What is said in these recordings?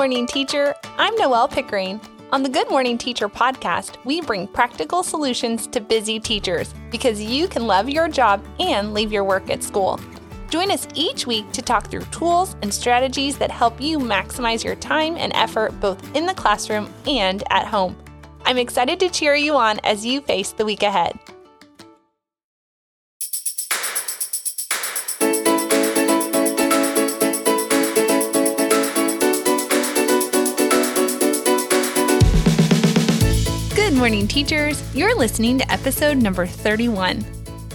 Good morning Teacher. I'm Noelle Pickering. On the Good Morning Teacher podcast, we bring practical solutions to busy teachers because you can love your job and leave your work at school. Join us each week to talk through tools and strategies that help you maximize your time and effort both in the classroom and at home. I'm excited to cheer you on as you face the week ahead. Good morning, teachers. You're listening to episode number 31.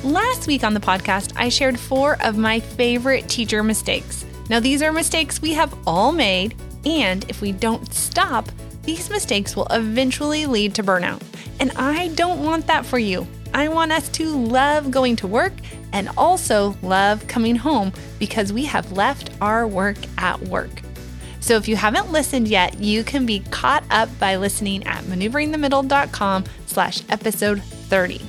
Last week on the podcast, I shared four of my favorite teacher mistakes. Now, these are mistakes we have all made, and if we don't stop, these mistakes will eventually lead to burnout. And I don't want that for you. I want us to love going to work and also love coming home because we have left our work at work. So if you haven't listened yet, you can be caught up by listening at maneuveringthemiddle.com slash episode 30.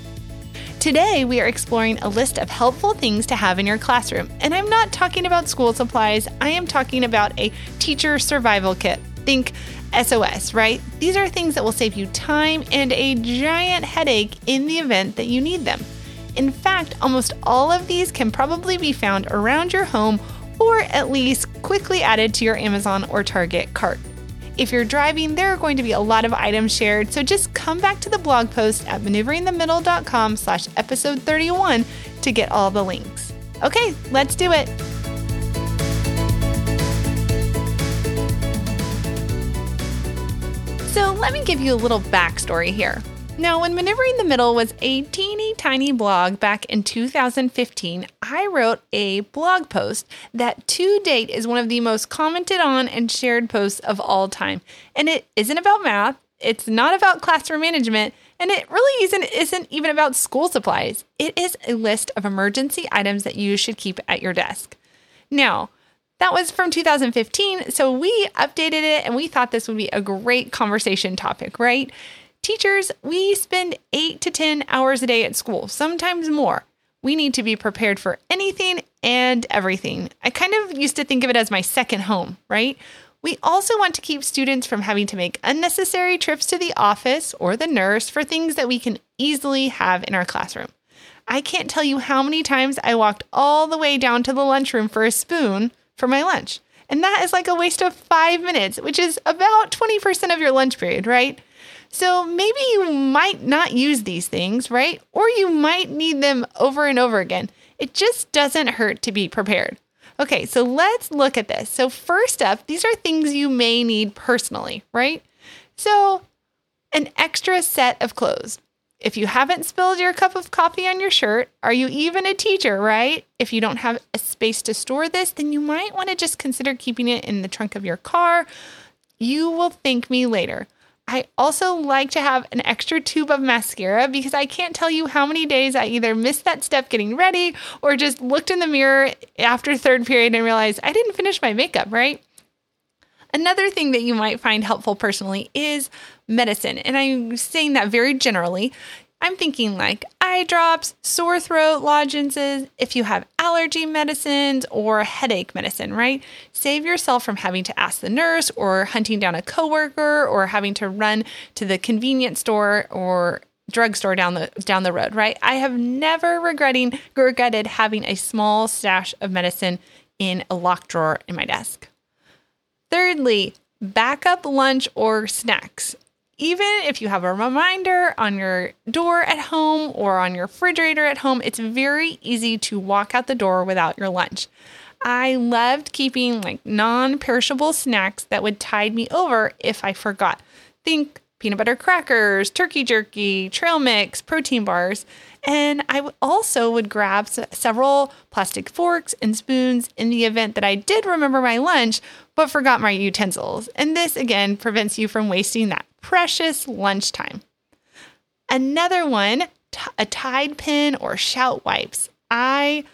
Today, we are exploring a list of helpful things to have in your classroom. And I'm not talking about school supplies, I am talking about a teacher survival kit. Think SOS, right? These are things that will save you time and a giant headache in the event that you need them. In fact, almost all of these can probably be found around your home or at least quickly added to your Amazon or Target cart. If you're driving, there are going to be a lot of items shared, so just come back to the blog post at maneuveringthemiddle.com slash episode 31 to get all the links. Okay, let's do it. So let me give you a little backstory here. Now, when Maneuvering the Middle was a teeny tiny blog back in 2015, I wrote a blog post that to date is one of the most commented on and shared posts of all time. And it isn't about math, it's not about classroom management, and it really isn't, isn't even about school supplies. It is a list of emergency items that you should keep at your desk. Now, that was from 2015, so we updated it and we thought this would be a great conversation topic, right? Teachers, we spend eight to 10 hours a day at school, sometimes more. We need to be prepared for anything and everything. I kind of used to think of it as my second home, right? We also want to keep students from having to make unnecessary trips to the office or the nurse for things that we can easily have in our classroom. I can't tell you how many times I walked all the way down to the lunchroom for a spoon for my lunch. And that is like a waste of five minutes, which is about 20% of your lunch period, right? So maybe you might not use these things, right? Or you might need them over and over again. It just doesn't hurt to be prepared. Okay, so let's look at this. So, first up, these are things you may need personally, right? So, an extra set of clothes. If you haven't spilled your cup of coffee on your shirt, are you even a teacher, right? If you don't have a space to store this, then you might want to just consider keeping it in the trunk of your car. You will thank me later. I also like to have an extra tube of mascara because I can't tell you how many days I either missed that step getting ready or just looked in the mirror after third period and realized I didn't finish my makeup, right? Another thing that you might find helpful personally is medicine. And I'm saying that very generally. I'm thinking like eye drops, sore throat lozenges, if you have allergy medicines or headache medicine, right? Save yourself from having to ask the nurse or hunting down a coworker or having to run to the convenience store or drugstore down the down the road, right? I have never regretting regretted having a small stash of medicine in a locked drawer in my desk. Thirdly, backup lunch or snacks even if you have a reminder on your door at home or on your refrigerator at home, it's very easy to walk out the door without your lunch. I loved keeping like non perishable snacks that would tide me over if I forgot. Think peanut butter crackers, turkey jerky, trail mix, protein bars. And I also would grab several plastic forks and spoons in the event that I did remember my lunch but forgot my utensils. And this again prevents you from wasting that precious lunchtime. Another one, a Tide pen or shout wipes. I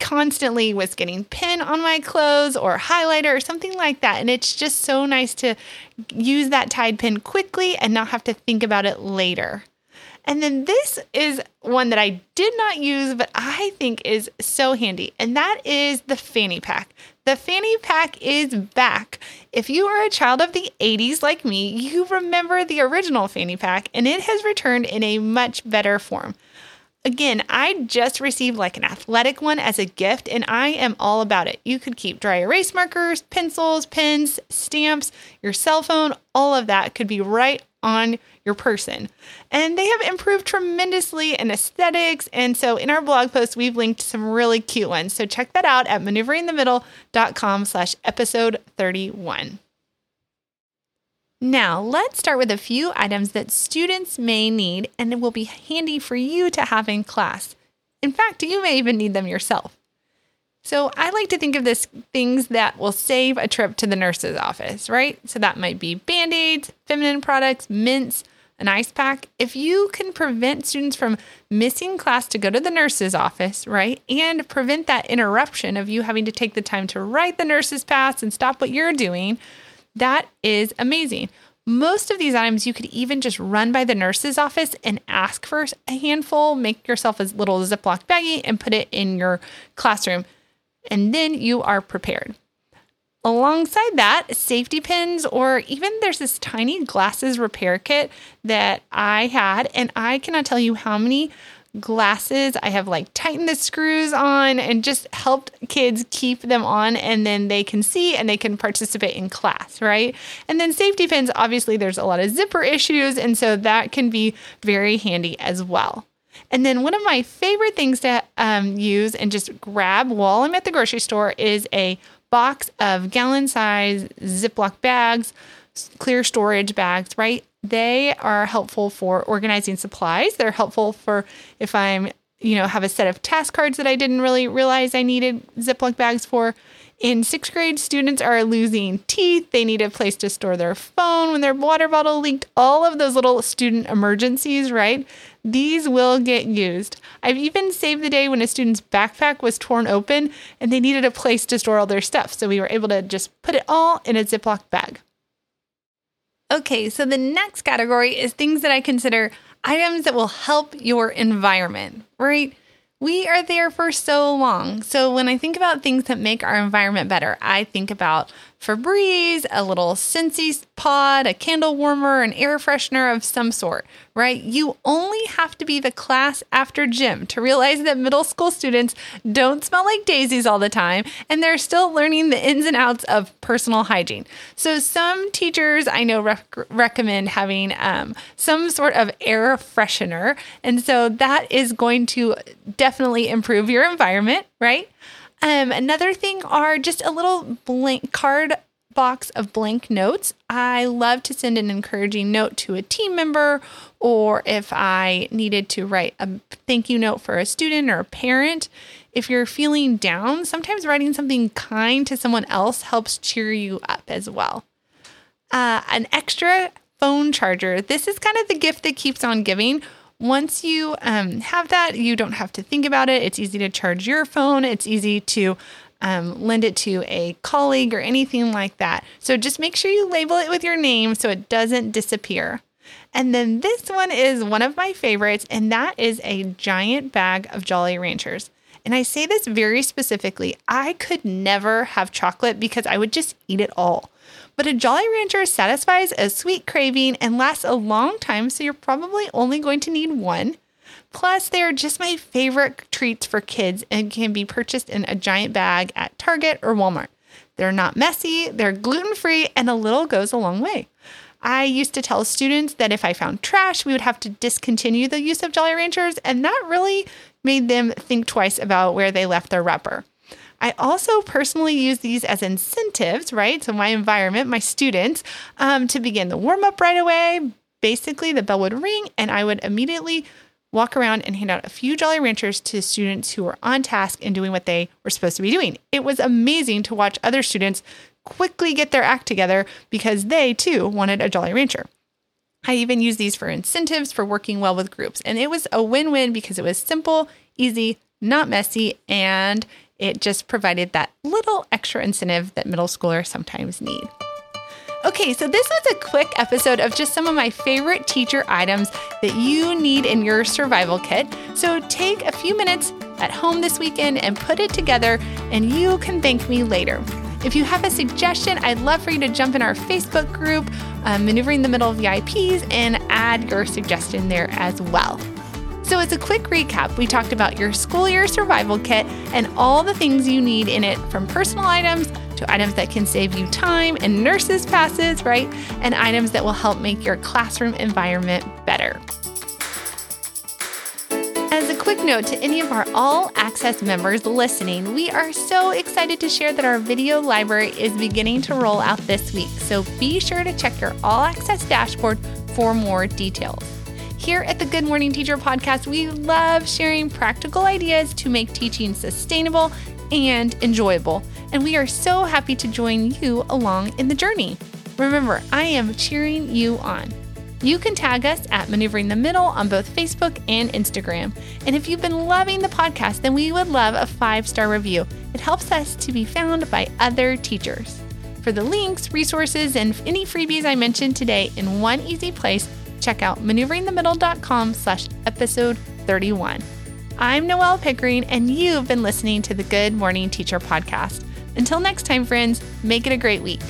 constantly was getting pin on my clothes or highlighter or something like that. And it's just so nice to use that Tide pen quickly and not have to think about it later. And then this is one that I did not use, but I think is so handy, and that is the fanny pack. The fanny pack is back. If you are a child of the 80s like me, you remember the original fanny pack, and it has returned in a much better form. Again, I just received like an athletic one as a gift, and I am all about it. You could keep dry erase markers, pencils, pens, stamps, your cell phone, all of that could be right on your person. And they have improved tremendously in aesthetics. And so in our blog post, we've linked some really cute ones. So check that out at maneuveringthemiddle.com slash episode 31. Now, let's start with a few items that students may need and it will be handy for you to have in class. In fact, you may even need them yourself. So, I like to think of this things that will save a trip to the nurse's office, right? So, that might be band aids, feminine products, mints, an ice pack. If you can prevent students from missing class to go to the nurse's office, right? And prevent that interruption of you having to take the time to write the nurse's pass and stop what you're doing, that is amazing. Most of these items you could even just run by the nurse's office and ask for a handful, make yourself a little Ziploc baggie and put it in your classroom. And then you are prepared. Alongside that, safety pins, or even there's this tiny glasses repair kit that I had, and I cannot tell you how many glasses. I have like tightened the screws on and just helped kids keep them on and then they can see and they can participate in class, right? And then safety pins, obviously, there's a lot of zipper issues. And so that can be very handy as well. And then one of my favorite things to um, use and just grab while I'm at the grocery store is a box of gallon size Ziploc bags, clear storage bags, right? They are helpful for organizing supplies. They're helpful for if I'm, you know, have a set of task cards that I didn't really realize I needed Ziploc bags for. In sixth grade, students are losing teeth. They need a place to store their phone when their water bottle leaked. All of those little student emergencies, right? These will get used. I've even saved the day when a student's backpack was torn open and they needed a place to store all their stuff. So we were able to just put it all in a Ziploc bag. Okay, so the next category is things that I consider items that will help your environment, right? We are there for so long. So when I think about things that make our environment better, I think about Febreze, a little Scentsy pod, a candle warmer, an air freshener of some sort, right? You only have to be the class after gym to realize that middle school students don't smell like daisies all the time and they're still learning the ins and outs of personal hygiene. So, some teachers I know rec- recommend having um, some sort of air freshener. And so that is going to definitely improve your environment, right? Um, another thing are just a little blank card box of blank notes. I love to send an encouraging note to a team member, or if I needed to write a thank you note for a student or a parent. If you're feeling down, sometimes writing something kind to someone else helps cheer you up as well. Uh, an extra phone charger. This is kind of the gift that keeps on giving once you um, have that, you don't have to think about it. It's easy to charge your phone, it's easy to um, lend it to a colleague or anything like that. So just make sure you label it with your name so it doesn't disappear. And then this one is one of my favorites, and that is a giant bag of Jolly Ranchers. And I say this very specifically I could never have chocolate because I would just eat it all. But a Jolly Rancher satisfies a sweet craving and lasts a long time, so you're probably only going to need one. Plus, they are just my favorite treats for kids and can be purchased in a giant bag at Target or Walmart. They're not messy, they're gluten free, and a little goes a long way. I used to tell students that if I found trash, we would have to discontinue the use of Jolly Ranchers, and that really made them think twice about where they left their wrapper. I also personally use these as incentives, right? So, my environment, my students, um, to begin the warm up right away. Basically, the bell would ring and I would immediately walk around and hand out a few Jolly Ranchers to students who were on task and doing what they were supposed to be doing. It was amazing to watch other students quickly get their act together because they too wanted a Jolly Rancher. I even used these for incentives for working well with groups. And it was a win win because it was simple, easy, not messy, and it just provided that little extra incentive that middle schoolers sometimes need. Okay, so this was a quick episode of just some of my favorite teacher items that you need in your survival kit. So take a few minutes at home this weekend and put it together, and you can thank me later. If you have a suggestion, I'd love for you to jump in our Facebook group, um, Maneuvering the Middle VIPs, and add your suggestion there as well. So, as a quick recap, we talked about your school year survival kit and all the things you need in it from personal items items that can save you time and nurses' passes, right? And items that will help make your classroom environment better. As a quick note to any of our all access members listening, we are so excited to share that our video library is beginning to roll out this week. So be sure to check your all access dashboard for more details. Here at the Good Morning Teacher podcast, we love sharing practical ideas to make teaching sustainable and enjoyable. And we are so happy to join you along in the journey. Remember, I am cheering you on. You can tag us at Maneuvering the Middle on both Facebook and Instagram. And if you've been loving the podcast, then we would love a five star review. It helps us to be found by other teachers. For the links, resources, and any freebies I mentioned today in one easy place, check out maneuveringthemiddle.com slash episode 31. I'm Noelle Pickering, and you've been listening to the Good Morning Teacher podcast. Until next time, friends, make it a great week.